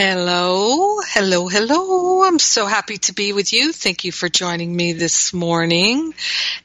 Hello, hello, hello. I'm so happy to be with you. Thank you for joining me this morning.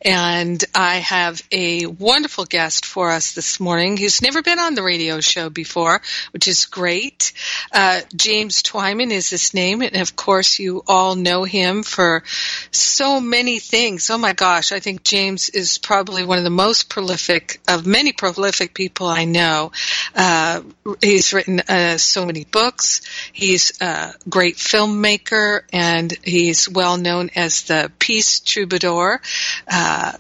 And I have a wonderful guest for us this morning who's never been on the radio show before, which is great. Uh, James Twyman is his name. And of course, you all know him for so many things. Oh my gosh. I think James is probably one of the most prolific of many prolific people I know. Uh, he's written uh, so many books. He's a great filmmaker and he's well known as the Peace Troubadour. Uh,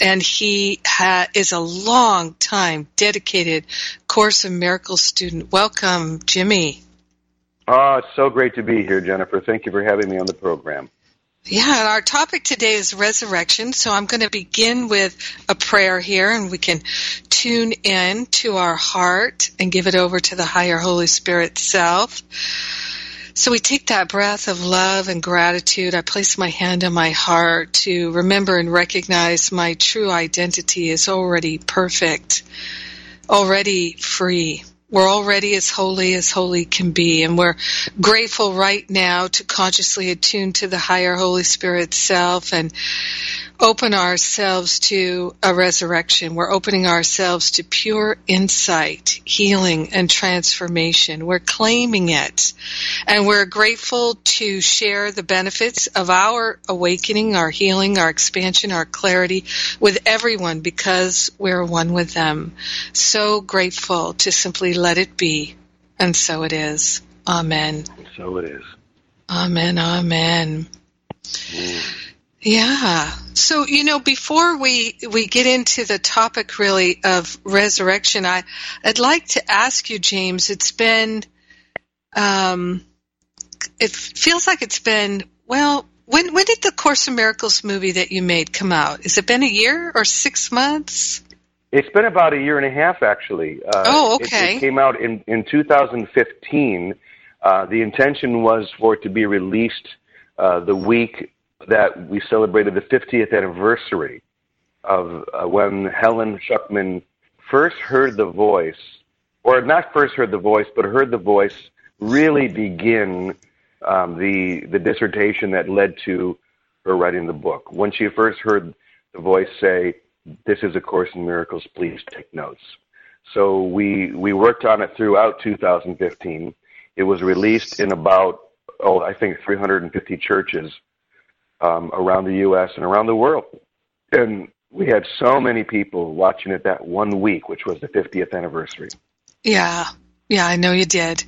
and he ha- is a long time dedicated Course in Miracles student. Welcome, Jimmy. Oh, it's so great to be here, Jennifer. Thank you for having me on the program. Yeah, our topic today is resurrection. So I'm going to begin with a prayer here and we can tune in to our heart and give it over to the higher Holy Spirit self. So we take that breath of love and gratitude. I place my hand on my heart to remember and recognize my true identity is already perfect, already free we're already as holy as holy can be, and we're grateful right now to consciously attune to the higher Holy Spirit self and open ourselves to a resurrection. We're opening ourselves to pure insight, healing, and transformation. We're claiming it. And we're grateful to share the benefits of our awakening, our healing, our expansion, our clarity with everyone because we're one with them. So grateful to simply let it be. And so it is. Amen. So it is. Amen. Amen. Mm. Yeah. So, you know, before we, we get into the topic really of resurrection, I, I'd like to ask you, James, it's been, um, it feels like it's been, well, when, when did the Course in Miracles movie that you made come out? Has it been a year or six months? It's been about a year and a half, actually. Uh, oh, okay. It, it, came out in, in 2015. Uh, the intention was for it to be released uh, the week that we celebrated the 50th anniversary of uh, when Helen Schucman first heard the voice, or not first heard the voice, but heard the voice really begin um, the the dissertation that led to her writing the book. When she first heard the voice say, "This is a Course in Miracles. Please take notes." So we we worked on it throughout 2015. It was released in about oh I think 350 churches um, around the U.S. and around the world. And we had so many people watching it that one week, which was the 50th anniversary. Yeah, yeah, I know you did.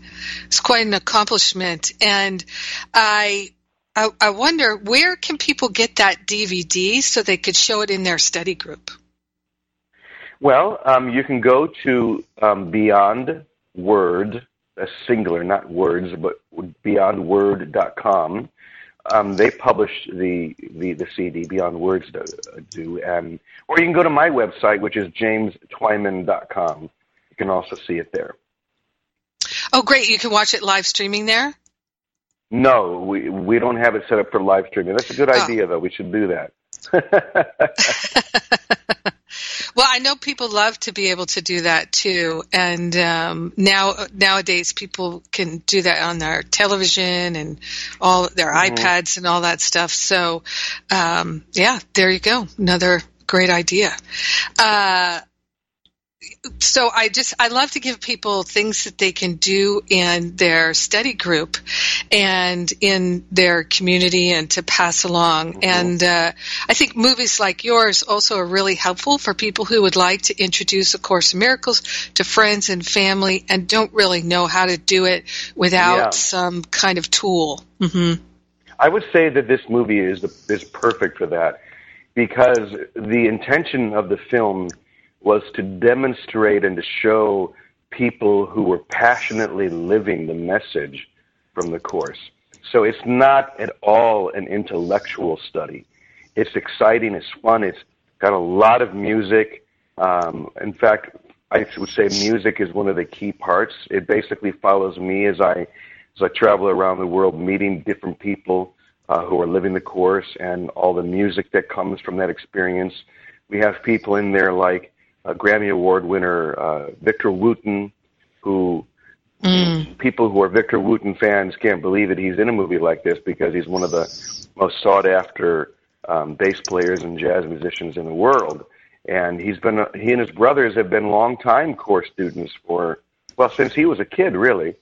It's quite an accomplishment, and I, I, I wonder where can people get that DVD so they could show it in their study group. Well, um, you can go to um, Beyond Word, a singular, not words, but beyondword.com, um, they publish the, the, the CD Beyond Words do, and or you can go to my website, which is jamestwyman.com. You can also see it there. Oh, great! You can watch it live streaming there. No, we we don't have it set up for live streaming. That's a good oh. idea, though. We should do that. Well, I know people love to be able to do that too, and um, now nowadays people can do that on their television and all their mm-hmm. iPads and all that stuff. So, um, yeah, there you go, another great idea. Uh, so I just I love to give people things that they can do in their study group and in their community and to pass along. Mm-hmm. And uh, I think movies like yours also are really helpful for people who would like to introduce A Course in Miracles to friends and family and don't really know how to do it without yeah. some kind of tool. Mm-hmm. I would say that this movie is the, is perfect for that because the intention of the film was to demonstrate and to show people who were passionately living the message from the Course. So it's not at all an intellectual study. It's exciting. It's fun. It's got a lot of music. Um, in fact, I would say music is one of the key parts. It basically follows me as I as I travel around the world, meeting different people uh, who are living the course, and all the music that comes from that experience. We have people in there like uh, Grammy Award winner uh, Victor Wooten, who mm. people who are Victor Wooten fans can't believe that he's in a movie like this because he's one of the most sought after um, bass players and jazz musicians in the world. And he's been he and his brothers have been longtime core students for well since he was a kid really.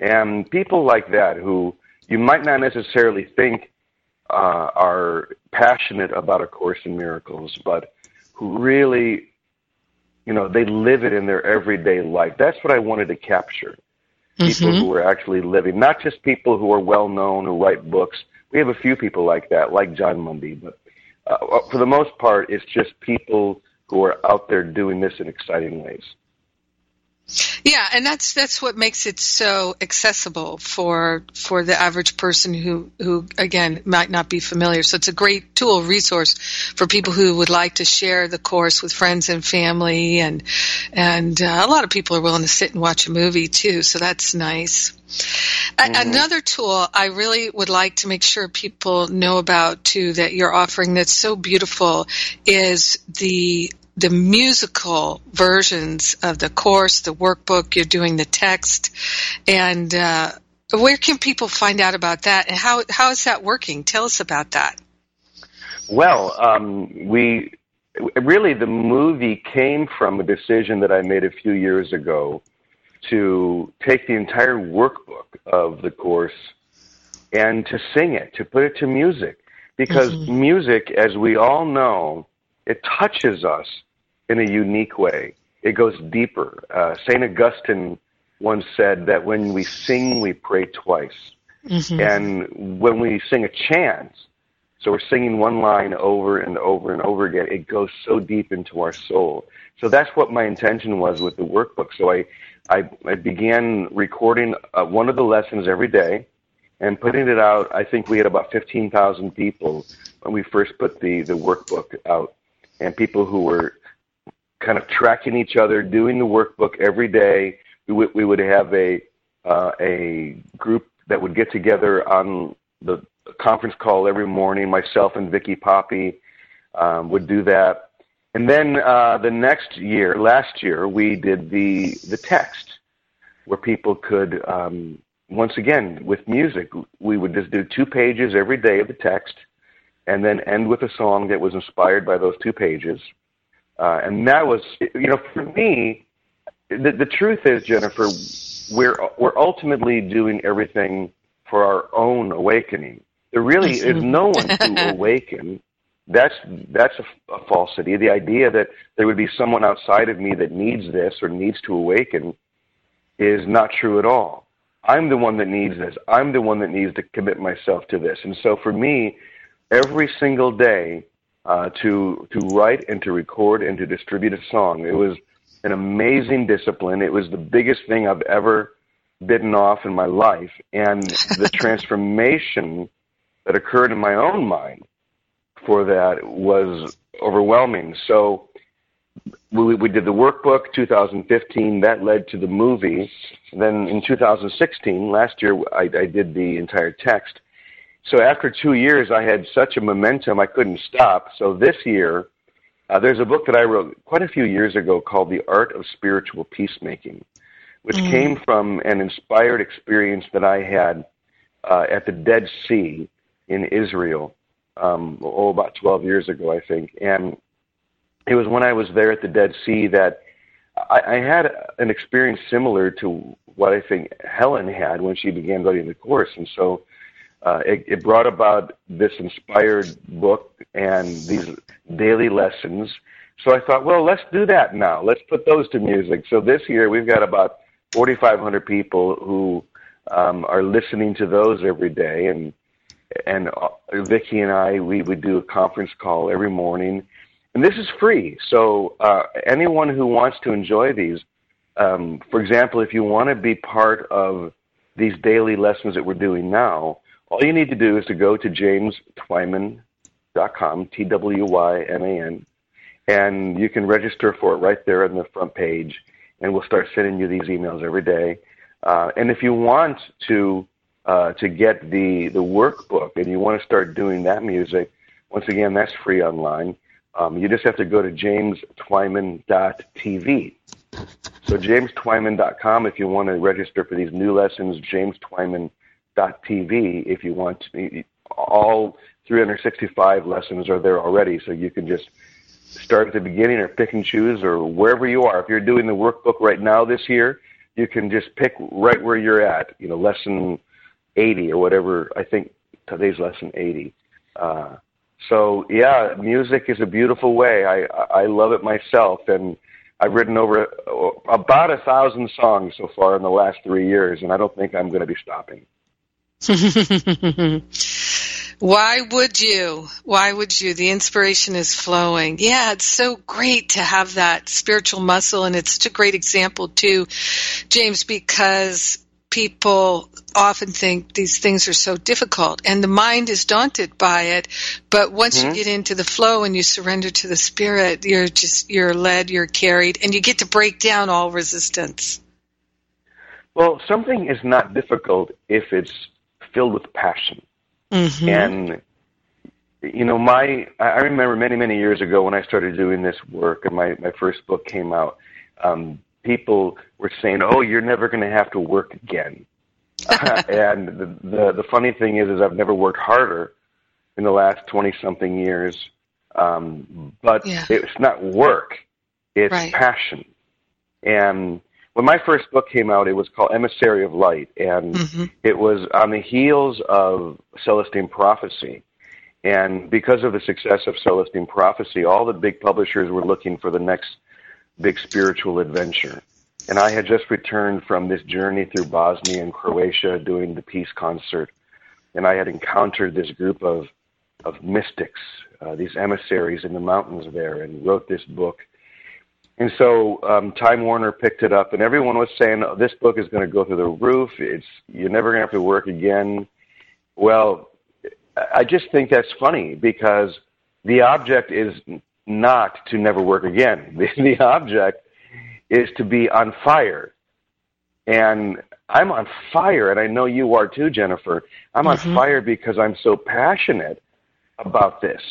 And people like that who you might not necessarily think uh, are passionate about A Course in Miracles, but who really, you know, they live it in their everyday life. That's what I wanted to capture. People mm-hmm. who are actually living, not just people who are well known who write books. We have a few people like that, like Jon Mundy, but uh, for the most part, it's just people who are out there doing this in exciting ways. Yeah, and that's that's what makes it so accessible for for the average person who who again might not be familiar. So it's a great tool resource for people who would like to share the course with friends and family, and and uh, a lot of people are willing to sit and watch a movie too. So that's nice. Mm-hmm. Another tool I really would like to make sure people know about too that you're offering that's so beautiful is the the musical versions of the course, the workbook, you're doing the text, and uh, where can people find out about that, and how how is that working? Tell us about that. Well, um, we really the movie came from a decision that I made a few years ago to take the entire workbook of the course and to sing it, to put it to music, because mm-hmm. music, as we all know it touches us in a unique way. It goes deeper. Uh, St. Augustine once said that when we sing, we pray twice. Mm-hmm. And when we sing a chant, so we're singing one line over and over and over again, it goes so deep into our soul. So that's what my intention was with the workbook. So I, I, I began recording uh, one of the lessons every day and putting it out. I think we had about 15,000 people when we first put the, the workbook out and people who were kind of tracking each other, doing the workbook every day. We would, we would have a, uh, a group that would get together on the conference call every morning. Myself and Vicky Poppy um, would do that. And then uh, the next year, last year, we did the, the text where people could, um, once again, with music, we would just do two pages every day of the text and then end with a song that was inspired by those two pages. Uh, and that was, you know, for me, the, the truth is, Jennifer, we're, we're ultimately doing everything for our own awakening. There really is no one to awaken. That's, that's a, a falsity. The idea that there would be someone outside of me that needs this or needs to awaken is not true at all. I'm the one that needs this. I'm the one that needs to commit myself to this. And so for me, every single day uh, to to write and to record and to distribute a song. It was an amazing discipline. It was the biggest thing I've ever bitten off in my life, and the transformation that occurred in my own mind for that was overwhelming. So we, we did the workbook 2015 that led to the movie then in 2016 last year I, I did the entire text so after two years, I had such a momentum, I couldn't stop. So this year, uh, there's a book that I wrote quite a few years ago called The Art of Spiritual Peacemaking, which mm. came from an inspired experience that I had uh, at the Dead Sea in Israel, um, oh, about 12 years ago, I think. And it was when I was there at the Dead Sea that I, I had an experience similar to what I think Helen had when she began writing the course. And so uh, it, it brought about this inspired book and these daily lessons. So I thought, well, let's do that now. Let's put those to music. So this year we've got about 4,500 people who um, are listening to those every day, and and uh, Vicki and I we would do a conference call every morning, and this is free. So uh, anyone who wants to enjoy these, um, for example, if you want to be part of these daily lessons that we're doing now, all you need to do is to go to jamestwyman.com, T W Y M A N, and you can register for it right there on the front page, and we'll start sending you these emails every day. Uh, and if you want to uh, to get the the workbook and you want to start doing that music, once again, that's free online. Um, you just have to go to jamestwyman.tv. So jamestwyman.com if you want to register for these new lessons, jamestwyman.tv if you want. To, all 365 lessons are there already, so you can just start at the beginning or pick and choose or wherever you are. If you're doing the workbook right now this year, you can just pick right where you're at. You know, lesson 80 or whatever. I think today's lesson 80. Uh, so yeah, music is a beautiful way. I I love it myself, and I've written over about a thousand songs so far in the last three years, and I don't think I'm going to be stopping. Why would you? Why would you? The inspiration is flowing. Yeah, it's so great to have that spiritual muscle, and it's such a great example too, James, because people often think these things are so difficult and the mind is daunted by it but once mm-hmm. you get into the flow and you surrender to the spirit you're just you're led you're carried and you get to break down all resistance well something is not difficult if it's filled with passion mm-hmm. and you know my i remember many many years ago when i started doing this work and my my first book came out um people were saying, "Oh, you're never going to have to work again." uh, and the, the the funny thing is, is I've never worked harder in the last twenty something years. Um, but yeah. it's not work; it's right. passion. And when my first book came out, it was called Emissary of Light, and mm-hmm. it was on the heels of Celestine Prophecy. And because of the success of Celestine Prophecy, all the big publishers were looking for the next big spiritual adventure. And I had just returned from this journey through Bosnia and Croatia doing the peace concert. And I had encountered this group of, of mystics, uh, these emissaries in the mountains there, and wrote this book. And so um, Time Warner picked it up, and everyone was saying, oh, "This book is going to go through the roof. It's you're never going to have to work again." Well, I just think that's funny because the object is not to never work again. The, the object is to be on fire. And I'm on fire, and I know you are too, Jennifer. I'm mm-hmm. on fire because I'm so passionate about this.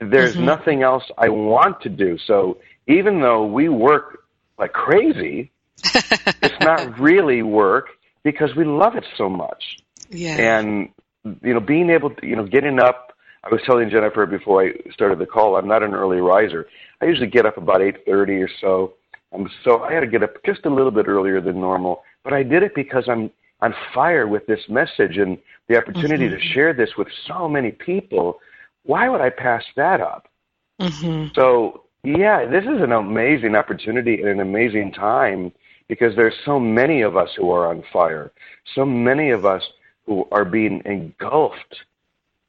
There's mm-hmm. nothing else I want to do. So even though we work like crazy, it's not really work because we love it so much. Yeah. And you know, being able to, you know, getting up I was telling Jennifer before I started the call, I'm not an early riser. I usually get up about 8:30 or so. Um, so I had to get up just a little bit earlier than normal, but I did it because I'm on fire with this message and the opportunity mm-hmm. to share this with so many people. Why would I pass that up? Mm-hmm. So yeah, this is an amazing opportunity and an amazing time because there's so many of us who are on fire, so many of us who are being engulfed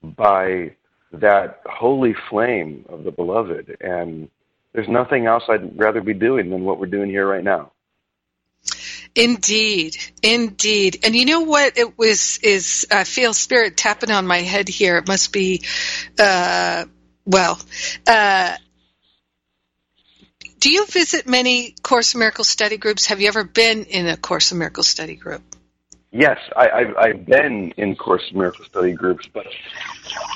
by that holy flame of the beloved. And there's nothing else I'd rather be doing than what we're doing here right now. Indeed, indeed. And you know what? It was is I feel spirit tapping on my head here. It must be, uh, well, uh, do you visit many Course in Miracles study groups? Have you ever been in a Course in Miracles study group? Yes, I, I've, I've been in Course in Miracles study groups, but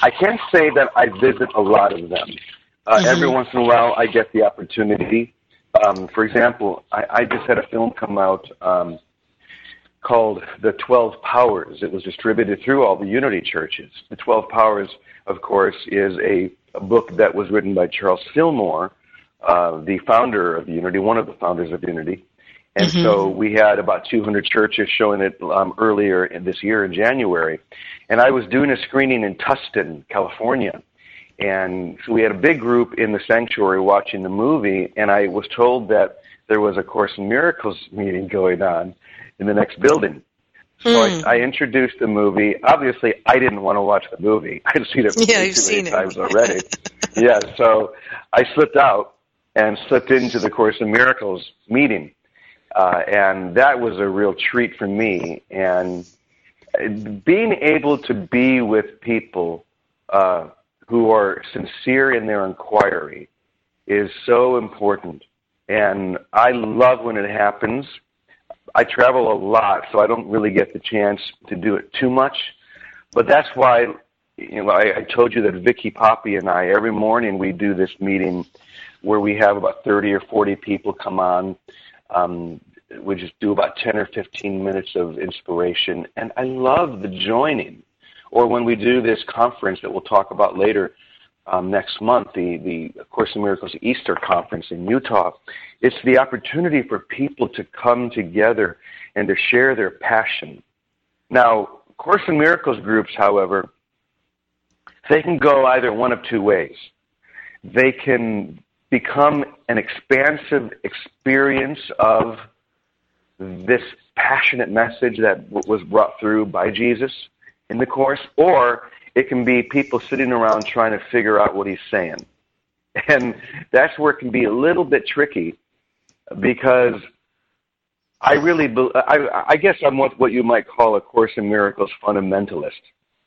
I can't say that I visit a lot of them. Uh, mm-hmm. Every once in a while, I get the opportunity. Um, for example, I, I just had a film come out um, called The Twelve Powers. It was distributed through all the Unity churches. The Twelve Powers, of course, is a, a book that was written by Charles Fillmore, uh, the founder of Unity, one of the founders of Unity. And mm-hmm. so we had about 200 churches showing it um, earlier in this year in January. And I was doing a screening in Tustin, California. And so we had a big group in the sanctuary watching the movie, and I was told that there was a Course in Miracles meeting going on in the next building. So mm. I, I introduced the movie. Obviously, I didn't want to watch the movie. I'd seen it yeah, you've seen times it. already. yeah, so I slipped out and slipped into the Course in Miracles meeting. Uh, and that was a real treat for me. And being able to be with people uh, who are sincere in their inquiry is so important. And I love when it happens. I travel a lot, so I don't really get the chance to do it too much. But that's why, you know, I, I told you that Vicky Poppy and I every morning we do this meeting where we have about 30 or 40 people come on. Um, we just do about 10 or 15 minutes of inspiration, and I love the joining. Or when we do this conference that we'll talk about later um, next month, the, the Course in Miracles Easter Conference in Utah, it's the opportunity for people to come together and to share their passion. Now, Course in Miracles groups, however, they can go either one of two ways. They can become an expansive experience of this passionate message that was brought through by Jesus in the Course, or it can be people sitting around trying to figure out what he's saying. And that's where it can be a little bit tricky because I really, I, I guess I'm what, what you might call a Course in Miracles fundamentalist,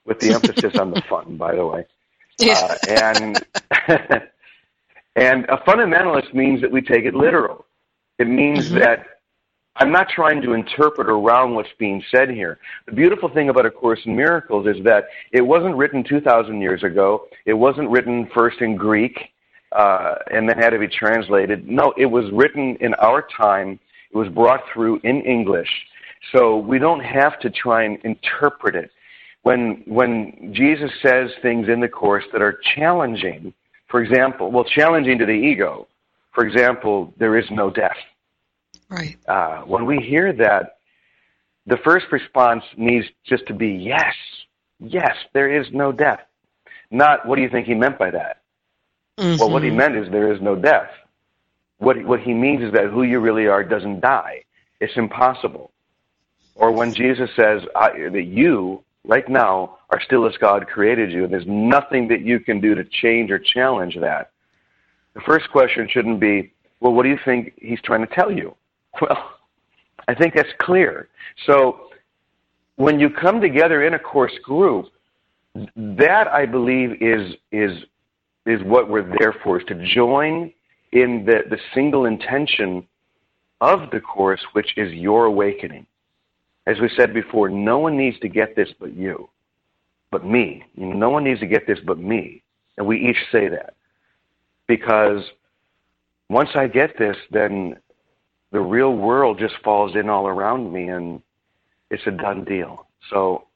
with the emphasis on the fun, by the way. Yeah. Uh, and and a fundamentalist means that we take it literal. It means mm-hmm. that I'm not trying to interpret around what's being said here. The beautiful thing about A Course in Miracles is that it wasn't written 2,000 years ago. It wasn't written first in Greek uh, and then had to be translated. No, it was written in our time. It was brought through in English. So we don't have to try and interpret it. When, when Jesus says things in the Course that are challenging, for example, well, challenging to the ego, for example, there is no death. Right. Uh, when we hear that, the first response needs just to be yes, yes, there is no death. Not what do you think he meant by that? Mm-hmm. Well, what he meant is there is no death. What what he means is that who you really are doesn't die. It's impossible. Or when Jesus says that you, right now, are still as God created you, and there's nothing that you can do to change or challenge that. The first question shouldn't be, well, what do you think he's trying to tell you? Well, I think that's clear. So when you come together in a course group, that I believe is is is what we're there for, is to join in the, the single intention of the course, which is your awakening. As we said before, no one needs to get this but you, but me. No one needs to get this but me. And we each say that. Because once I get this, then the real world just falls in all around me and it's a done deal. So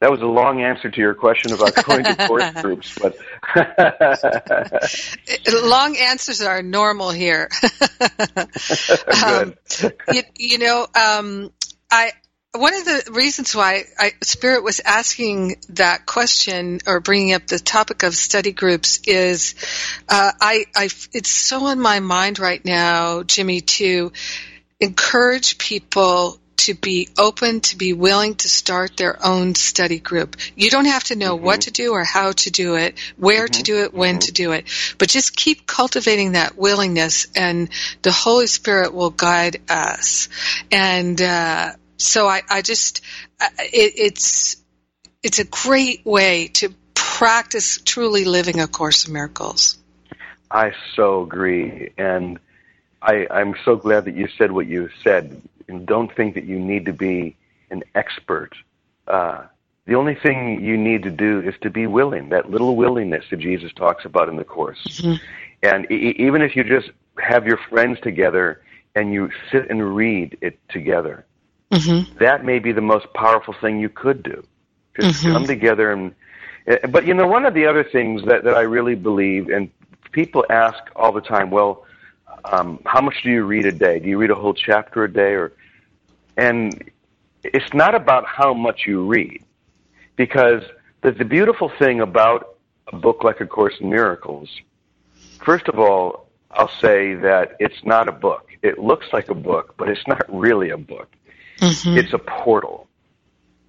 that was a long answer to your question about going to course groups, but long answers are normal here. um, you, you, know, um, I one of the reasons why I, Spirit was asking that question or bringing up the topic of study groups is uh, I, I, it's so on my mind right now, Jimmy, to encourage people to be open, to be willing to start their own study group. You don't have to know mm-hmm. what to do or how to do it, where mm-hmm. to do it, when mm-hmm. to do it, but just keep cultivating that willingness and the Holy Spirit will guide us. And, uh, so I, I just it, it's it's a great way to practice truly living a course of miracles. I so agree. And i i'm so glad that you said what you said. And don't think that you need to be an expert. Uh, the only thing you need to do is to be willing. That little willingness that jesus talks about in the course. Mm-hmm. and e- even if you just have your friends together and you sit and read it together Mm-hmm. That may be the most powerful thing you could do. Just mm-hmm. come together and. Eh, but you know, one of the other things that that I really believe, and people ask all the time, well, um, how much do you read a day? Do you read a whole chapter a day, or? And it's not about how much you read, because the, the beautiful thing about a book like A Course in Miracles, first of all, I'll say that it's not a book. It looks like a book, but it's not really a book. Mm-hmm. It's a portal.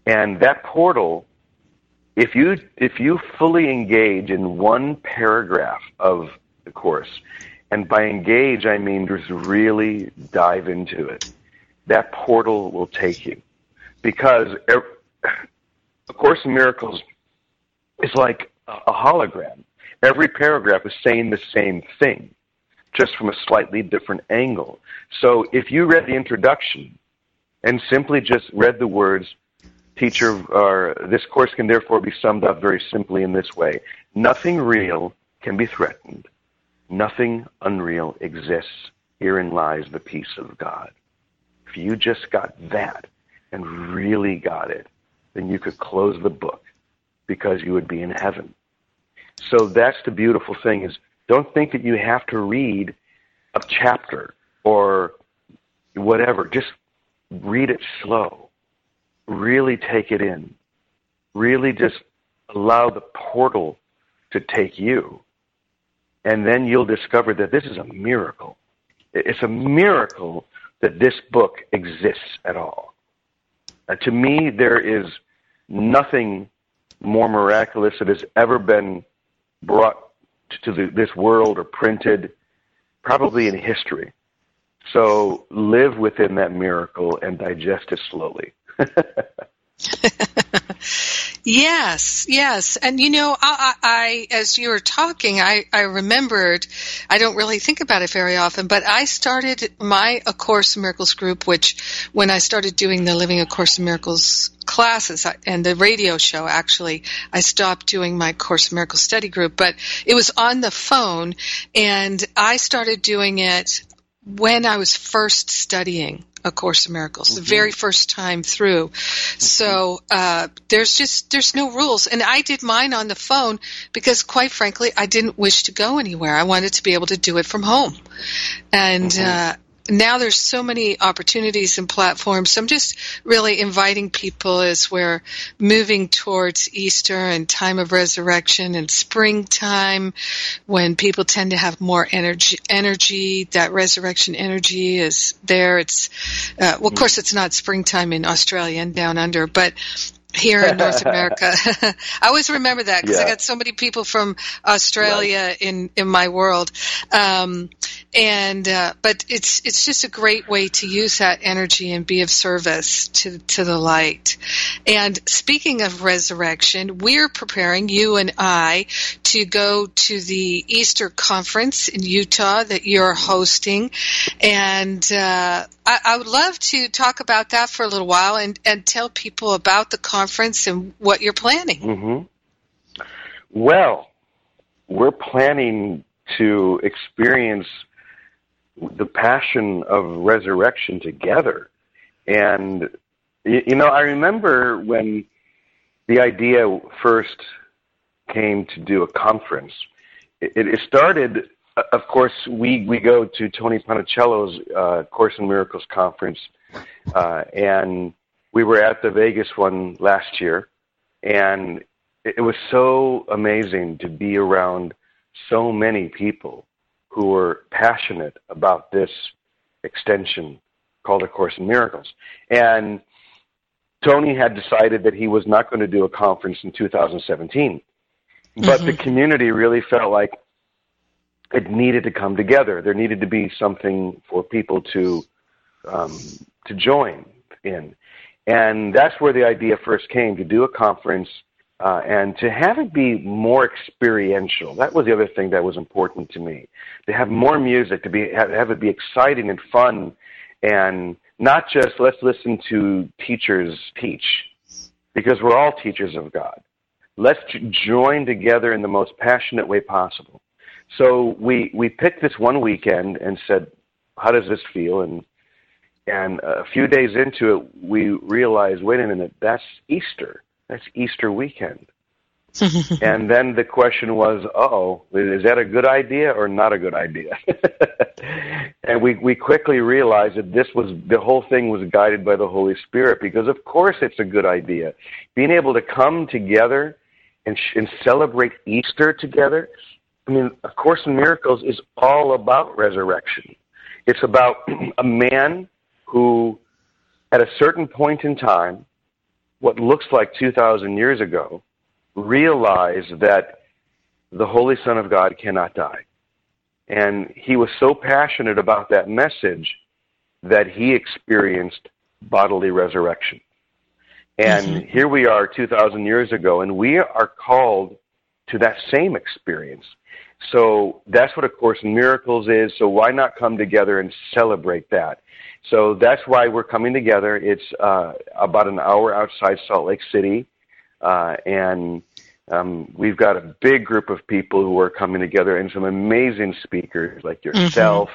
And that portal, if you if you fully engage in one paragraph of the course, and by engage I mean just really dive into it, that portal will take you. Because A Course in Miracles is like a hologram. Every paragraph is saying the same thing, just from a slightly different angle. So if you read the introduction and simply just read the words, teacher, or this course can therefore be summed up very simply in this way. Nothing real can be threatened. Nothing unreal exists. Herein lies the peace of God. If you just got that and really got it, then you could close the book because you would be in heaven. So that's the beautiful thing is don't think that you have to read a chapter or whatever. Just read it slow. Really take it in. Really just allow the portal to take you. And then you'll discover that this is a miracle. It's a miracle that this book exists at all. Uh, to me, there is nothing more miraculous that has ever been brought to the, this world or printed, probably in history. So live within that miracle and digest it slowly. Yes, yes. And you know, I, I, I, as you were talking, I, I remembered, I don't really think about it very often, but I started my A Course in Miracles group, which when I started doing the Living A Course in Miracles classes and the radio show, actually, I stopped doing my Course Miracles study group, but it was on the phone and I started doing it when I was first studying a Course in Miracles, mm-hmm. the very first time through. Mm-hmm. So uh, there's just there's no rules, and I did mine on the phone because, quite frankly, I didn't wish to go anywhere. I wanted to be able to do it from home, and mm-hmm. uh, now there's so many opportunities and platforms. So I'm just really inviting people as we're moving towards Easter and time of resurrection and springtime when people tend to have more energy, energy, that resurrection energy is there. It's, uh, well, of course it's not springtime in Australia and down under, but here in North America. I always remember that because yeah. I got so many people from Australia right. in in my world. Um, and uh, but it's it's just a great way to use that energy and be of service to to the light. And speaking of resurrection, we're preparing you and I to go to the Easter conference in Utah that you're hosting, and uh, I, I would love to talk about that for a little while and and tell people about the conference and what you're planning. Mm-hmm. Well, we're planning to experience the passion of resurrection together. And, you know, I remember when the idea first came to do a conference, it, it started, of course, we, we go to Tony Ponticello's uh, Course in Miracles conference, uh, and we were at the Vegas one last year, and it was so amazing to be around so many people who were passionate about this extension called A Course in Miracles. And Tony had decided that he was not going to do a conference in 2017. But mm-hmm. the community really felt like it needed to come together. There needed to be something for people to um, to join in, and that's where the idea first came to do a conference uh, and to have it be more experiential. That was the other thing that was important to me. To have more music, to be have, have it be exciting and fun, and not just let's listen to teachers teach, because we're all teachers of God. Let's join together in the most passionate way possible. So we we picked this one weekend and said, how does this feel? And and a few days into it, we realized, wait a minute, that's Easter that's Easter weekend. and then the question was, oh, is that a good idea or not a good idea? and we, we quickly realized that this was, the whole thing was guided by the Holy Spirit because of course it's a good idea. Being able to come together and, sh- and celebrate Easter together, I mean, A Course in Miracles is all about resurrection. It's about a man who, at a certain point in time, what looks like 2,000 years ago, realized that the Holy Son of God cannot die. And he was so passionate about that message that he experienced bodily resurrection. And Mhm. here we are 2,000 years ago, and we are called to that same experience. So that's what A Course in Miracles is. So why not come together and celebrate that? So that's why we're coming together. It's uh, about an hour outside Salt Lake City, uh, and um, we've got a big group of people who are coming together, and some amazing speakers like yourself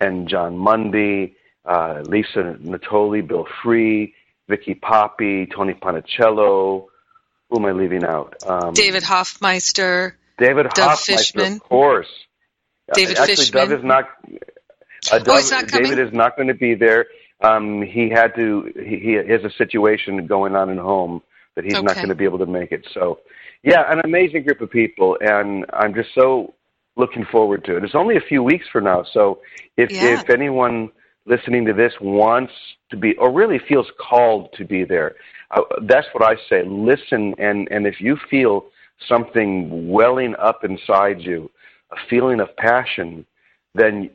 and Jon Mundy, uh, Lisa Natoli, Bill Free, Vicky Poppy, Tony Ponticello. Who am I leaving out? Um, David Hoffmeister. David Dove Hoffmeister, Fishman. of course. Uh, David Actually, Fishman. Dove is not. Uh, Dove, Oh, he's not coming. David is not going to be there. Um, he had to. He, he has a situation going on at home that he's not going to be able to make it. So, yeah, an amazing group of people, and I'm just so looking forward to it. It's only a few weeks from now, so if Yeah. if anyone listening to this wants to be, or really feels called to be there, uh, that's what I say. Listen, and and if you feel something welling up inside you, a feeling of passion, then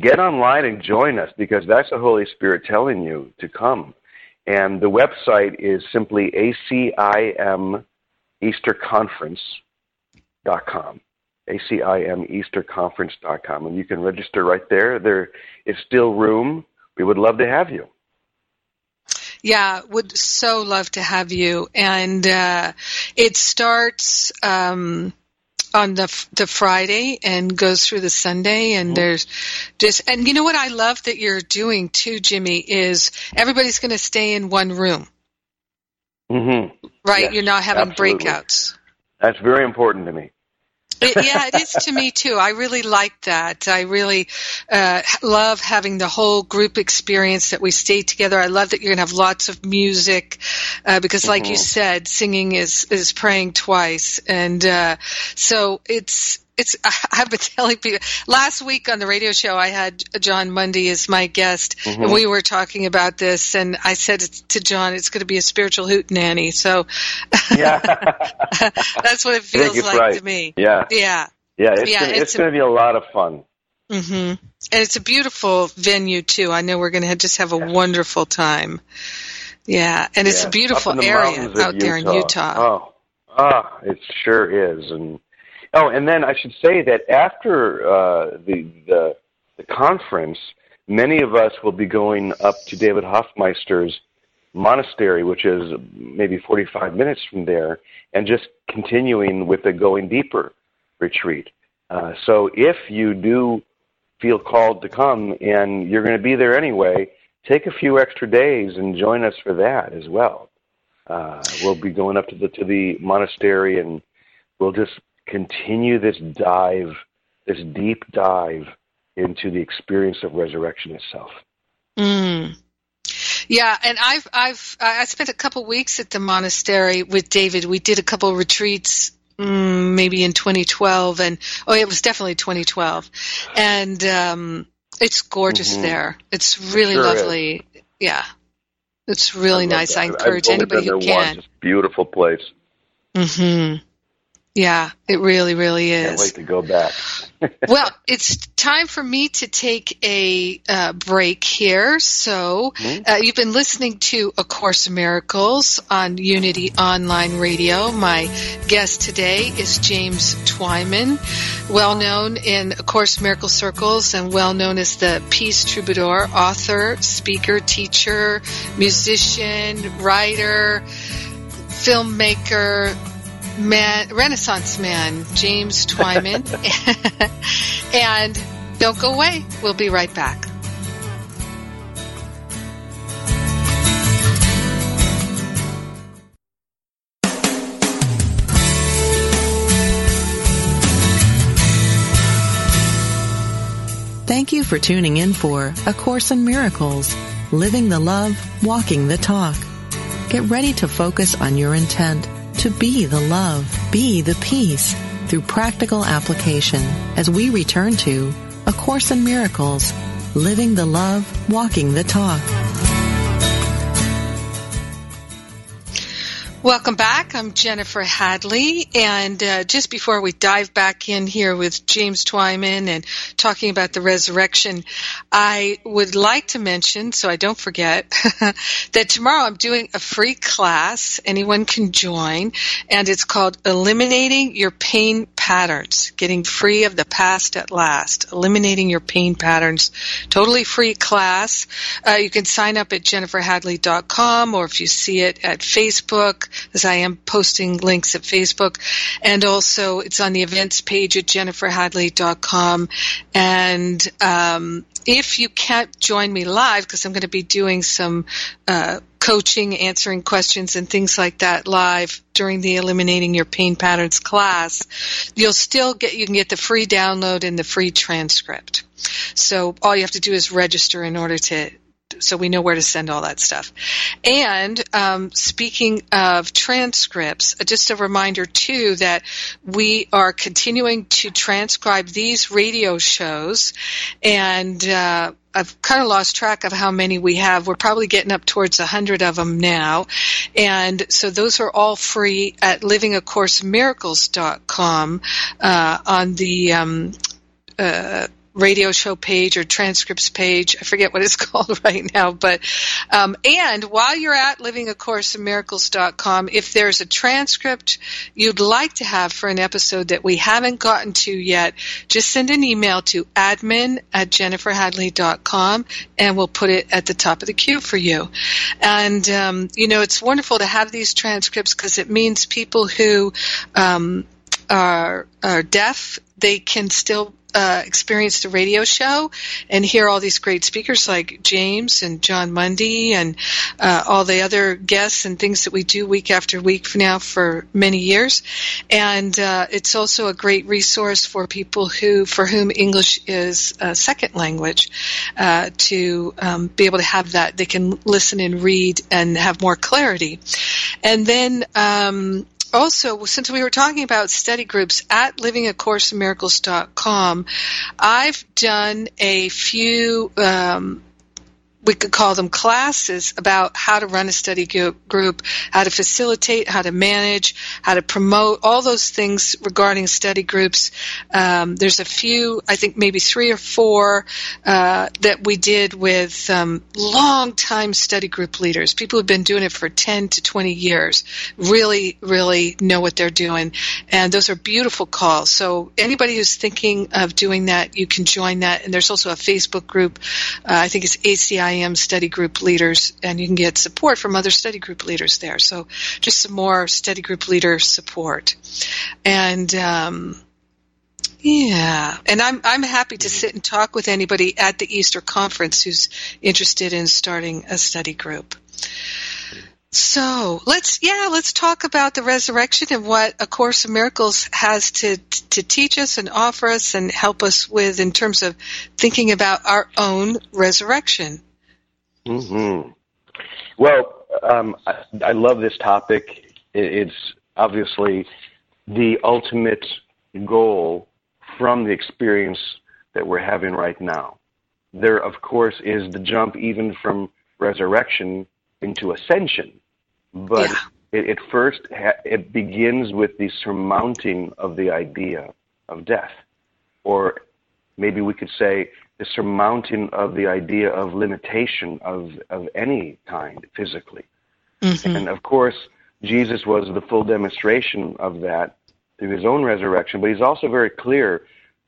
get online and join us because that's the Holy Spirit telling you to come. And the website is simply ACIM Easter Conference.com. ACIM Easter Conference.com. And you can register right there. There is still room. We would love to have you. Yeah, would so love to have you. And uh, it starts um, on the the Friday and goes through the Sunday. And there's just and you know what I love that you're doing too, Jimmy is everybody's going to stay in one room, Mm-hmm. right? Yes, you're not having absolutely. breakouts. That's very important to me. It, yeah, it is to me too. I really like that. I really uh, love having the whole group experience that we stay together. I love that you're going to have lots of music uh, because, like you Mhm. said, singing is is praying twice, and uh, so it's. It's, I've been telling people last week on the radio show. I had Jon Mundy as my guest, and Mhm. we were talking about this. And I said to Jon, "It's going to be a spiritual hootenanny." So Yeah. that's what it feels like right. to me. yeah. Yeah. Yeah. It's, Yeah, gonna, it's it's, going to be a lot of fun. hmm And it's a beautiful venue too. I know we're going to just have a wonderful time. Yeah, and it's a beautiful up in the area out there in Utah. Oh, ah, it sure is. And oh, and then I should say that after uh, the the the conference, many of us will be going up to David Hoffmeister's monastery, which is maybe 45 minutes from there, and just continuing with the Going Deeper retreat. Uh, so if you do feel called to come and you're going to be there anyway, take a few extra days and join us for that as well. Uh, we'll be going up to the to the monastery and we'll just continue this dive, this deep dive into the experience of resurrection itself. Mm. Yeah, and I've I've I spent a couple weeks at the monastery with David. We did a couple retreats, mm, maybe in 2012, and oh, it was definitely 2012, and um, it's gorgeous Mhm. there. It's really Sure is. lovely. Yeah, it's really I nice. I encourage anybody who can. Once. It's a beautiful place. hmm Yeah, it really, really is. Can't wait to go back. well, it's time for me to take a uh, break here. So, Mhm. uh, you've been listening to A Course in Miracles on Unity Online Radio. My guest today is James Twyman, well known in A Course in Miracle circles and well known as the Peace Troubadour, author, speaker, teacher, musician, writer, filmmaker, man, Renaissance man, James Twyman. and don't go away. We'll be right back. Thank you for tuning in for A Course in Miracles, Living the Love, Walking the Talk. Get ready to focus on your intent to be the love, be the peace through practical application as we return to A Course in Miracles, Living the Love, Walking the Talk. Welcome back. I'm Jennifer Hadley. And uh, just before we dive back in here with James Twyman and talking about the resurrection, I would like to mention, so I don't forget, that tomorrow I'm doing a free class. Anyone can join. And it's called Eliminating Your Pain Patterns, Getting Free of the Past at Last. Eliminating Your Pain Patterns. Totally free class. Uh, you can sign up at jenniferhadley.com or if you see it at Facebook, as I am posting links at Facebook. And also it's on the events page at jenniferhadley.com. And um, if you can't join me live, because I'm going to be doing some uh, coaching, answering questions, and things like that live during the Eliminating Your Pain Patterns class, you'll still get you can get the free download and the free transcript. So all you have to do is register in order to so we know where to send all that stuff. And um, speaking of transcripts, just a reminder too that we are continuing to transcribe these radio shows, and uh, I've kind of lost track of how many we have. We're probably getting up towards a hundred of them now, and so those are all free at livingacoursemiracles.com uh, on the um, uh, radio show page or transcripts page. I forget what it's called right now, but um, and while you're at livingacourseofmiracles.com, if there's a transcript you'd like to have for an episode that we haven't gotten to yet, just send an email to admin at jenniferhadley.com and we'll put it at the top of the queue for you. And um, you know, it's wonderful to have these transcripts because it means people who um, are, are deaf they can still uh, experience the radio show and hear all these great speakers like James and Jon Mundy and uh, all the other guests and things that we do week after week now for many years. And uh, it's also a great resource for people who for whom English is a second language uh, to um, be able to have that. They can listen and read and have more clarity. And then um, also, since we were talking about study groups at livingacourseofmiracles.com, I've done a few um, we could call them classes about how to run a study group, how to facilitate, how to manage, how to promote, all those things regarding study groups. Um, there's a few, I think maybe three or four uh, that we did with um, long-time study group leaders, people who've been doing it for 10 to 20 years, really, really know what they're doing. And those are beautiful calls. So anybody who's thinking of doing that, you can join that. And there's also a Facebook group, uh, I think it's ACI IAM study group leaders, and you can get support from other study group leaders there. So just some more study group leader support. And, um, yeah, and I'm I'm happy to sit and talk with anybody at the Easter conference who's interested in starting a study group. So let's yeah let's talk about the resurrection and what A Course of Miracles has to to teach us and offer us and help us with in terms of thinking about our own resurrection. Mm-hmm. Well, um, I, I, love this topic. It's obviously the ultimate goal from the experience that we're having right now. There, of course, is the jump even from resurrection into ascension, but yeah. it, it, first ha- it begins with the surmounting of the idea of death, or maybe we could say the surmounting of the idea of limitation of, of any kind physically. Mm-hmm. And of course, Jesus was the full demonstration of that through his own resurrection, but he's also very clear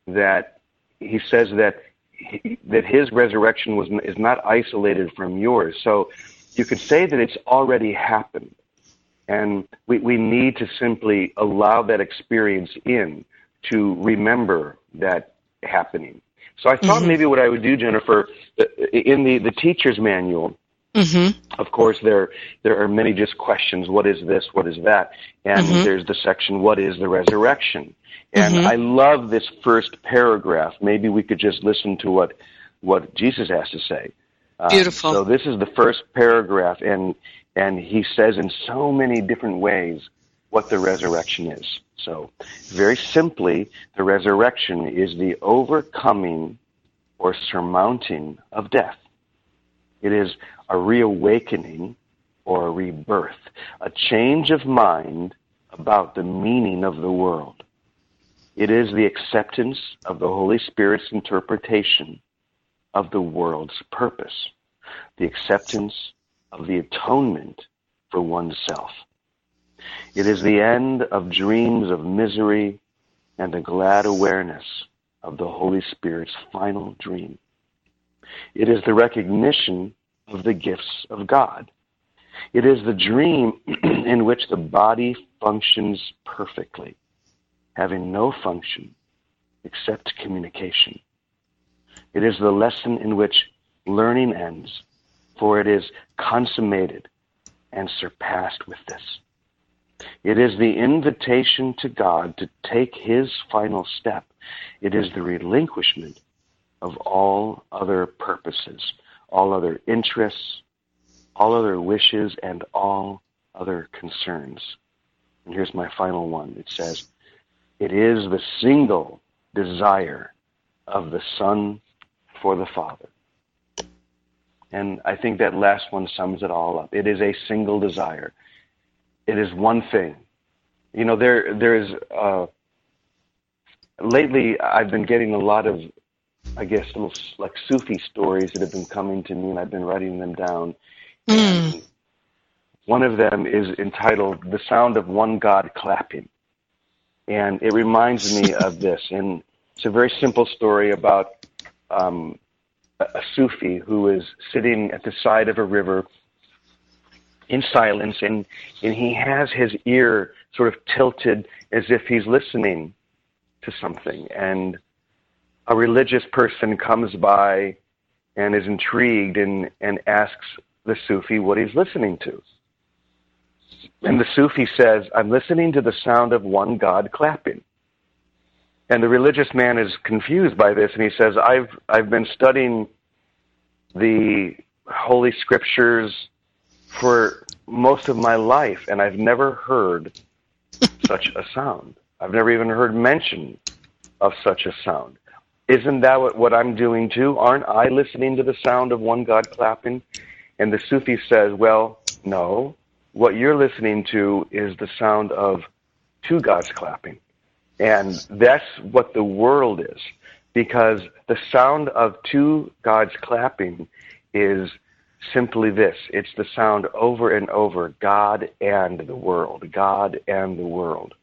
that he says that he, that his resurrection was is not isolated from yours. So you could say that it's already happened. And we, we need to simply allow that experience in to remember that happening. So I thought mm-hmm. maybe what I would do, Jennifer, uh, in the, the teacher's manual, mm-hmm. of course, there there are many just questions. What is this? What is that? And mm-hmm. there's the section, What is the resurrection? And mm-hmm. I love this first paragraph. Maybe we could just listen to what what Jesus has to say. Uh, Beautiful. so this is the first paragraph, and and he says in so many different ways what the resurrection is. So, very simply, the resurrection is the overcoming or surmounting of death. It is a reawakening or a rebirth, a change of mind about the meaning of the world. It is the acceptance of the Holy Spirit's interpretation of the world's purpose, the acceptance of the atonement for oneself. It is the end of dreams of misery and the glad awareness of the Holy Spirit's final dream. It is the recognition of the gifts of God. It is the dream in which the body functions perfectly, having no function except communication. It is the lesson in which learning ends, for it is consummated and surpassed with this. It is the invitation to God to take his final step. It is the relinquishment of all other purposes, all other interests, all other wishes, and all other concerns. And here's my final one. It says, It is the single desire of the Son for the Father. And I think that last one sums it all up. It is a single desire. It is one thing. You know, there there is uh, lately I've been getting a lot of I guess little like Sufi stories that have been coming to me, and I've been writing them down. Mm. One of them is entitled "The Sound of One God Clapping," and it reminds me of this. And it's a very simple story about um, a Sufi who is sitting at the side of a river in silence, and and he has his ear sort of tilted as if he's listening to something, and a religious person comes by and is intrigued and, and asks the Sufi what he's listening to. And the Sufi says, I'm listening to the sound of one God clapping. And the religious man is confused by this and he says, I've, I've been studying the Holy Scriptures for most of my life and I've never heard such a sound. I've never even heard mention of such a sound. Isn't that what, what I'm doing too? Aren't I listening to the sound of one God clapping? And the Sufi says, well, no. What you're listening to is the sound of two gods clapping. And that's what the world is. Because the sound of two gods clapping is simply this. It's the sound over and over, God and the world, God and the world.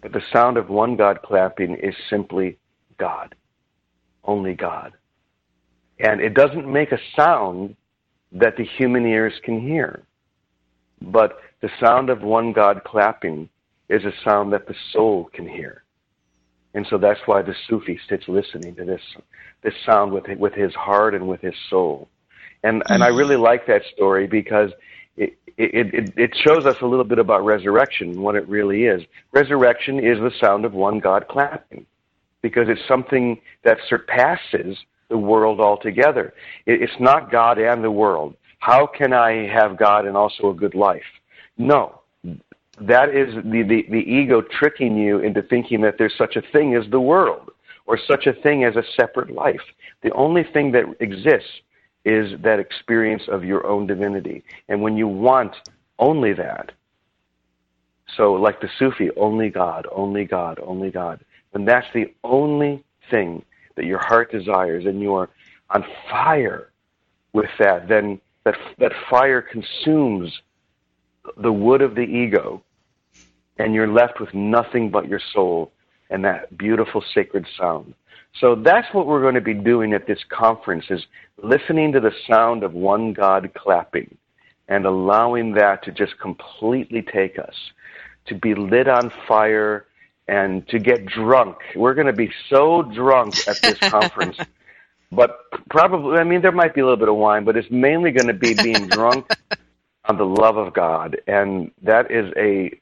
But the sound of one God clapping is simply God only God. And it doesn't make a sound that the human ears can hear. But the sound of one God clapping is a sound that the soul can hear. And so that's why the Sufi sits listening to this this sound with with his heart and with his soul. And and I mm-hmm. really like that story because it, it, it, it shows us a little bit about resurrection and what it really is. Resurrection is the sound of one God clapping because it's something that surpasses the world altogether. It's not God and the world. How can I have God and also a good life? No. That is the, the, the ego tricking you into thinking that there's such a thing as the world or such a thing as a separate life. The only thing that exists is that experience of your own divinity. And when you want only that, so like the Sufi, only God, only God, only God, when that's the only thing that your heart desires and you are on fire with that, then that, that fire consumes the wood of the ego and you're left with nothing but your soul and that beautiful sacred sound. So that's what we're going to be doing at this conference is listening to the sound of one God clapping and allowing that to just completely take us, to be lit on fire and to get drunk. We're going to be so drunk at this conference. But probably, I mean, there might be a little bit of wine, but it's mainly going to be being drunk on the love of God. And that is a,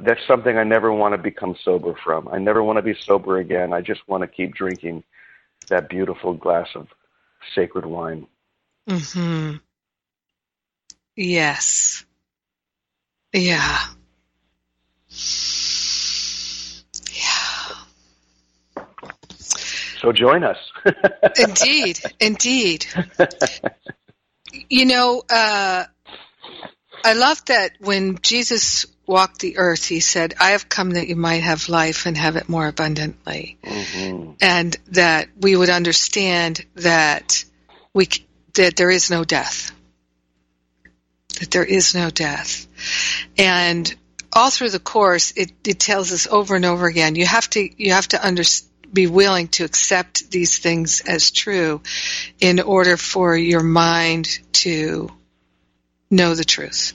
that's something I never want to become sober from. I never want to be sober again. I just want to keep drinking that beautiful glass of sacred wine. Hmm. Yes. Yeah. Yeah. So join us. indeed, indeed. You know, uh, I love that when Jesus walked the earth, he said, I have come that you might have life and have it more abundantly. Mm-hmm. And that we would understand that we, that there is no death. That there is no death. And all through the course, it, it tells us over and over again, you have to, you have to understand be willing to accept these things as true in order for your mind to know the truth.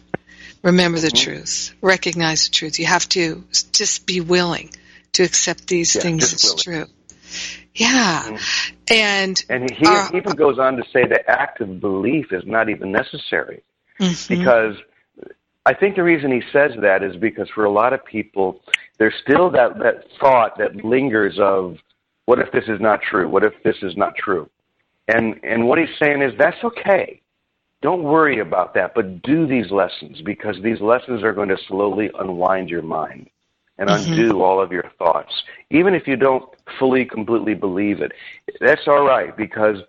Remember the mm-hmm. truth. Recognize the truth. You have to just be willing to accept these yeah, things as true. Yeah. Mm-hmm. And and he uh, even goes on to say that active belief is not even necessary. Mm-hmm. Because I think the reason he says that is because for a lot of people there's still that, that thought that lingers of what if this is not true? What if this is not true? And and what he's saying is that's okay. Don't worry about that, but do these lessons because these lessons are going to slowly unwind your mind and mm-hmm. undo all of your thoughts. Even if you don't fully, completely believe it, that's all right because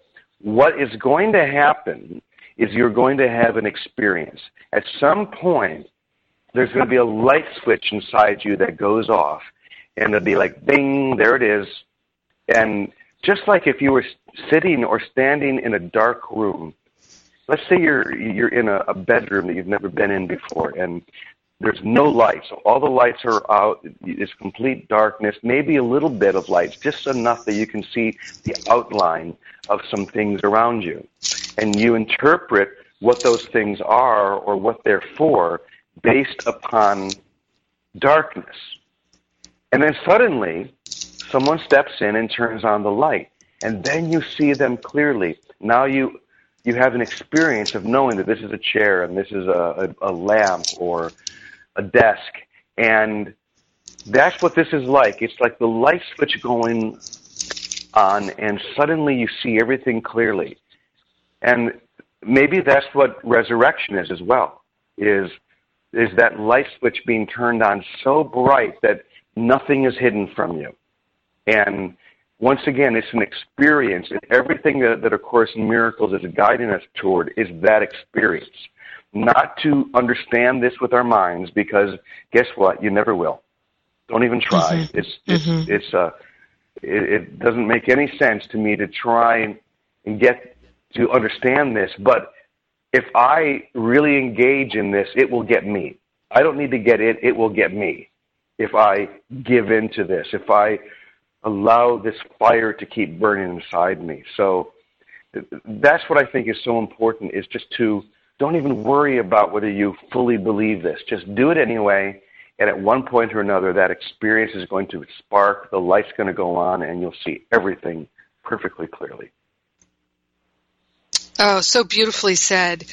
what is going to happen is you're going to have an experience. At some point, there's going to be a light switch inside you that goes off, and it'll be like, bing, there it is. And just like if you were sitting or standing in a dark room let's say you're you're in a, a bedroom that you've never been in before, and there's no lights. So all the lights are out. It's complete darkness. Maybe a little bit of light, just enough that you can see the outline of some things around you, and you interpret what those things are or what they're for based upon darkness. And then suddenly, someone steps in and turns on the light, and then you see them clearly. Now you you have an experience of knowing that this is a chair and this is a, a, a lamp or a desk. And that's what this is like. It's like the light switch going on, and suddenly you see everything clearly. And maybe that's what resurrection is as well. Is is that light switch being turned on so bright that nothing is hidden from you, and once again, it's an experience. And everything that, that A Course in Miracles is guiding us toward is that experience. Not to understand this with our minds, because guess what? You never will. Don't even try. Mm-hmm. It's it's mm-hmm. it's uh, it, it doesn't make any sense to me to try and, and get to understand this. But if I really engage in this, it will get me. I don't need to get it; it will get me. If I give into this, if I allow this fire to keep burning inside me. So that's what I think is so important is just to don't even worry about whether you fully believe this. Just do it anyway. And at one point or another, that experience is going to spark, the light's going to go on, and you'll see everything perfectly clearly. Oh, so beautifully said.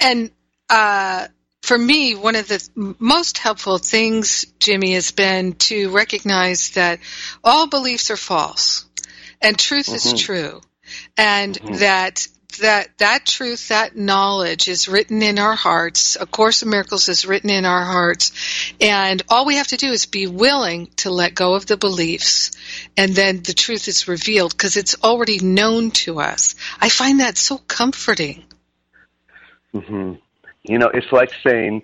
And uh, for me, one of the most helpful things, Jimmy, has been to recognize that all beliefs are false and truth mm-hmm. is true. And mm-hmm. that that that truth, that knowledge is written in our hearts. A Course of Miracles is written in our hearts. And all we have to do is be willing to let go of the beliefs. And then the truth is revealed because it's already known to us. I find that so comforting. Mm-hmm. You know, it's like saying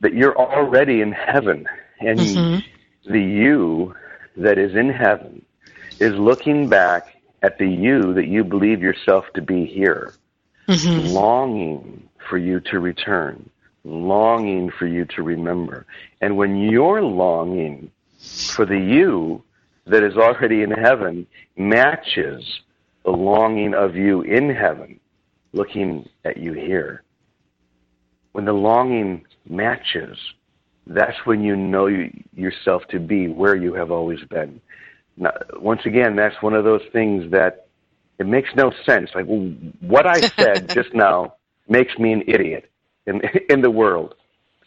that you're already in heaven and mm-hmm. the you that is in heaven is looking back at the you that you believe yourself to be here, mm-hmm. longing for you to return, longing for you to remember. And when you're longing for the you that is already in heaven matches the longing of you in heaven, looking at you here, when the longing matches, that's when you know you, yourself to be where you have always been. Now, once again, that's one of those things that it makes no sense. Like well, what I said just now makes me an idiot in in the world.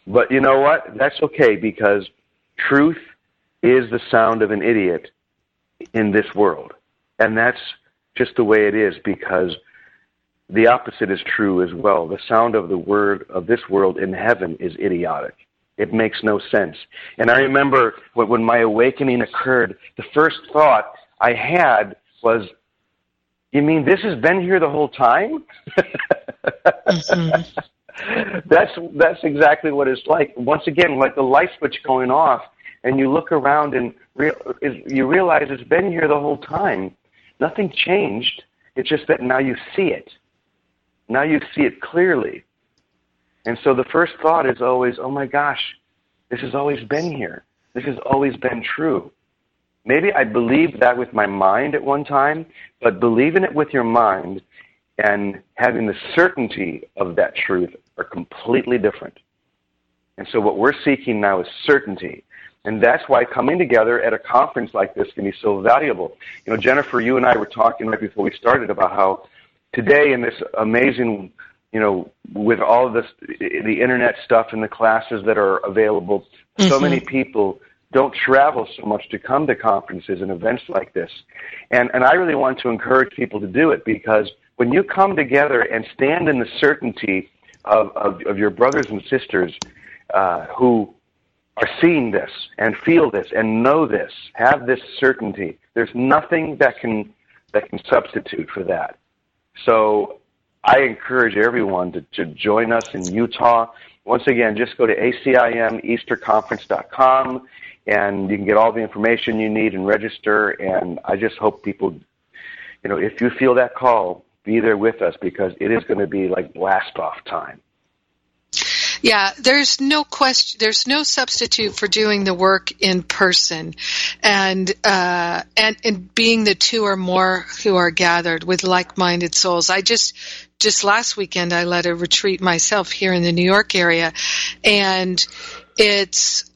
But you know what? That's okay because truth is the sound of an idiot in this world. And that's just the way it is because the opposite is true as well. The sound of the word of this world in heaven is idiotic. It makes no sense. And I remember when my awakening occurred, the first thought I had was, you mean this has been here the whole time? mm-hmm. that's that's exactly what it's like. Once again, like the light switch going off, and you look around and real, you realize it's been here the whole time. Nothing changed. It's just that now you see it. Now you see it clearly. And so the first thought is always, oh my gosh, this has always been here. This has always been true. Maybe I believed that with my mind at one time, but believing it with your mind and having the certainty of that truth are completely different. And so what we're seeking now is certainty. And that's why coming together at a conference like this can be so valuable. You know, Jennifer, you and I were talking right before we started about how today in this amazing, you know, with all of this, the internet stuff and the classes that are available, mm-hmm. so many people don't travel so much to come to conferences and events like this. And, and I really want to encourage people to do it because when you come together and stand in the certainty of, of, of your brothers and sisters uh, who are seeing this and feel this and know this, have this certainty, there's nothing that can, that can substitute for that. So I encourage everyone to, to join us in Utah. Once again, just go to acimeasterconference.com and you can get all the information you need and register. And I just hope people, you know, if you feel that call, be there with us because it is going to be like blast off time. Yeah, there's no question. There's no substitute for doing the work in person, and uh, and and being the two or more who are gathered with like-minded souls. I just just last weekend I led a retreat myself here in the New York area, and it's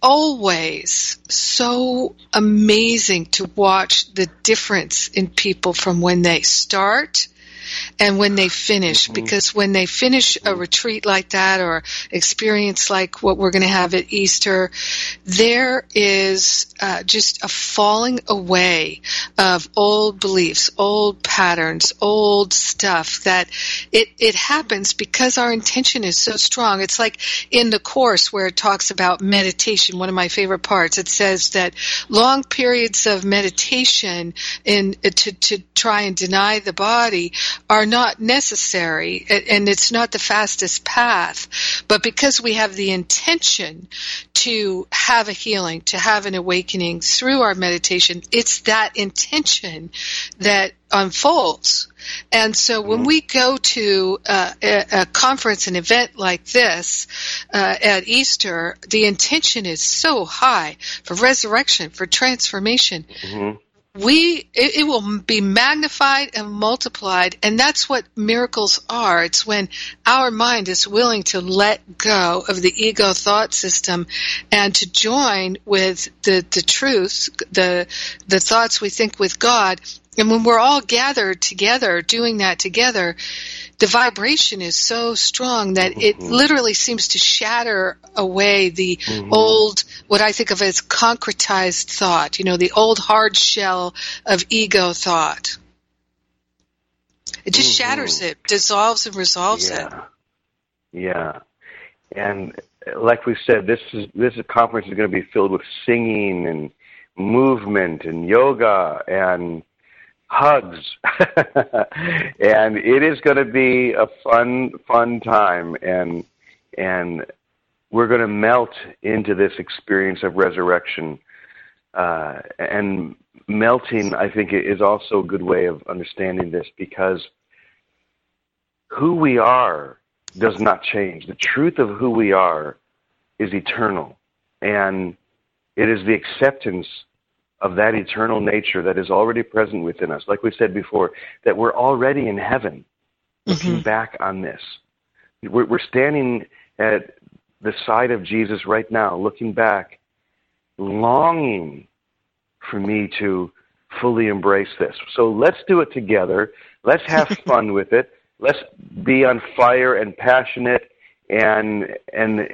always so amazing to watch the difference in people from when they start and when they finish mm-hmm. because when they finish a retreat like that or experience like what we're going to have at Easter, there is uh, just a falling away of old beliefs, old patterns, old stuff that it, it happens because our intention is so strong. It's like in the course where it talks about meditation, one of my favorite parts, it says that long periods of meditation in, to, to try and deny the body are not necessary and it's not the fastest path. But because we have the intention to have a healing, to have an awakening through our meditation, it's that intention that unfolds. And so when mm-hmm. we go to uh, a, a, conference, an event like this uh, at Easter, the intention is so high for resurrection, for transformation. Mm-hmm we it, it, will be magnified and multiplied and that's what miracles are. It's when our mind is willing to let go of the ego thought system and to join with the the truth the the thoughts we think with god. And when we're all gathered together doing that together the vibration is so strong that it mm-hmm. literally seems to shatter away the mm-hmm. old, what I think of as concretized thought, you know, the old hard shell of ego thought. It just mm-hmm. shatters it, dissolves and resolves yeah. it. Yeah. And like we said, this is this conference is going to be filled with singing and movement and yoga and hugs. and it is going to be a fun, fun time. And, and we're going to melt into this experience of resurrection. Uh, and melting, I think, is also a good way of understanding this because who we are does not change. The truth of who we are is eternal. And it is the acceptance of that eternal nature that is already present within us. Like we said before, that we're already in heaven looking mm-hmm. back on this. We're, we're standing at the side of Jesus right now, looking back, longing for me to fully embrace this. So let's do it together. Let's have fun with it. Let's be on fire and passionate and and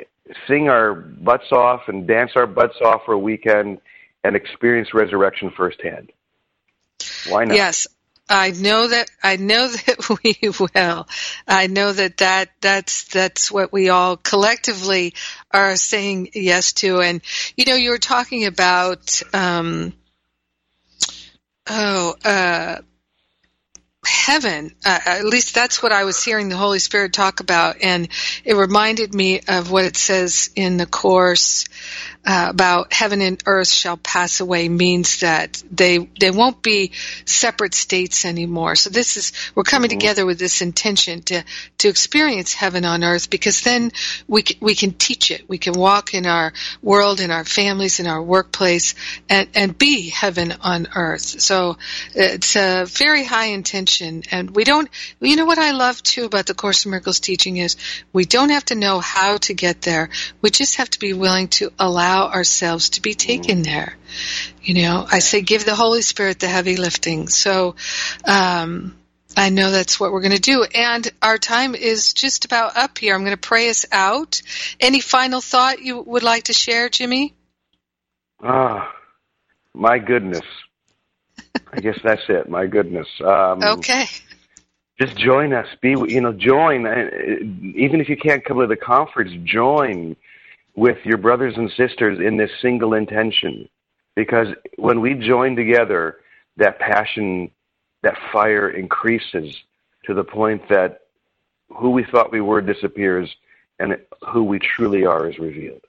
sing our butts off and dance our butts off for a weekend and experience resurrection firsthand. Why not? Yes. I know that I know that we will. I know that that that's that's what we all collectively are saying yes to. And you know, you were talking about um, oh, uh, heaven. Uh, at least that's what I was hearing the Holy Spirit talk about, and it reminded me of what it says in the course uh, about heaven and earth shall pass away means that they they won't be separate states anymore. So this is we're coming mm-hmm. together with this intention to to experience heaven on earth because then we can, we can teach it. We can walk in our world, in our families, in our workplace, and and be heaven on earth. So it's a very high intention, and we don't. You know what I love too about the Course in Miracles teaching is we don't have to know how to get there. We just have to be willing to allow ourselves to be taken mm-hmm. there. You know, I say give the Holy Spirit the heavy lifting. So, um, I know that's what we're going to do. And our time is just about up here. I'm going to pray us out. Any final thought you would like to share, Jimmy? Ah, my goodness. I guess that's it. My goodness. Um, okay. Just join us. Be you know join. Even if you can't come to the conference, join with your brothers and sisters in this single intention. Because when we join together, that passion, that fire increases to the point that who we thought we were disappears and who we truly are is revealed.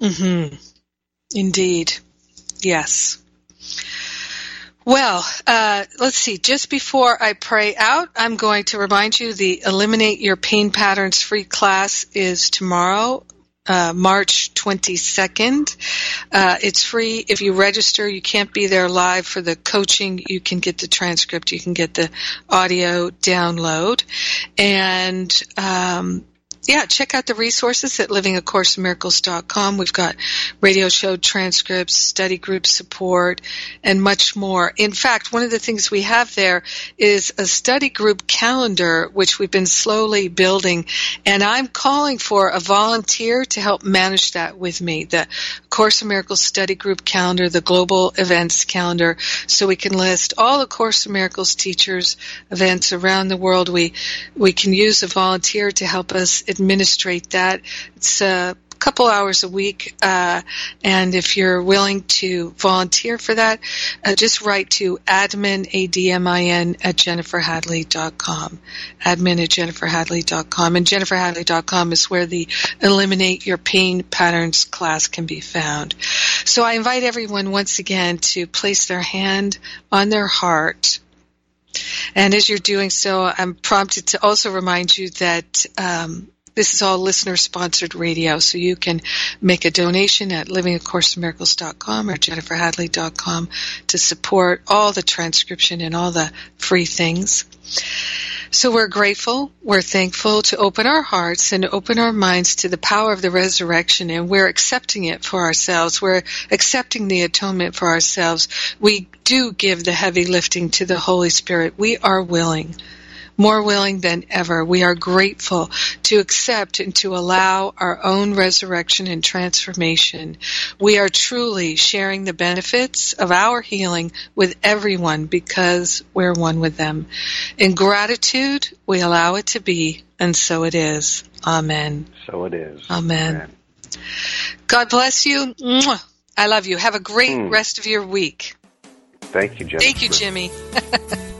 Mm-hmm. Indeed. Yes. Well, uh, let's see. Just before I pray out, I'm going to remind you the Eliminate Your Pain Patterns free class is tomorrow, uh, March 22nd. Uh, it's free. If you register, you can't be there live for the coaching. You can get the transcript. You can get the audio download. And um, yeah, check out the resources at livingacourseinmiracles.com. We've got radio show transcripts, study group support, and much more. In fact, one of the things we have there is a study group calendar, which we've been slowly building, and I'm calling for a volunteer to help manage that with me. The Course of Miracles study group calendar, the global events calendar, so we can list all the Course of Miracles teachers events around the world. We, we can use a volunteer to help us administrate that. It's a couple hours a week, uh, and if you're willing to volunteer for that, uh, just write to admin, A-D-M-I-N, at jenniferhadley.com. Admin at jenniferhadley.com. And jenniferhadley.com is where the Eliminate Your Pain Patterns class can be found. So I invite everyone once again to place their hand on their heart and as you're doing so, I'm prompted to also remind you that um, this is all listener sponsored radio, so you can make a donation at livingacourseinmiracles.com or jenniferhadley.com to support all the transcription and all the free things. So we're grateful, we're thankful to open our hearts and open our minds to the power of the resurrection and we're accepting it for ourselves. We're accepting the atonement for ourselves. We do give the heavy lifting to the Holy Spirit. We are willing more willing than ever. We are grateful to accept and to allow our own resurrection and transformation. We are truly sharing the benefits of our healing with everyone because we're one with them. In gratitude, we allow it to be, and so it is. Amen. So it is. Amen. Amen. God bless you. I love you. Have a great mm. rest of your week. Thank you, Jimmy. Thank you, Jimmy.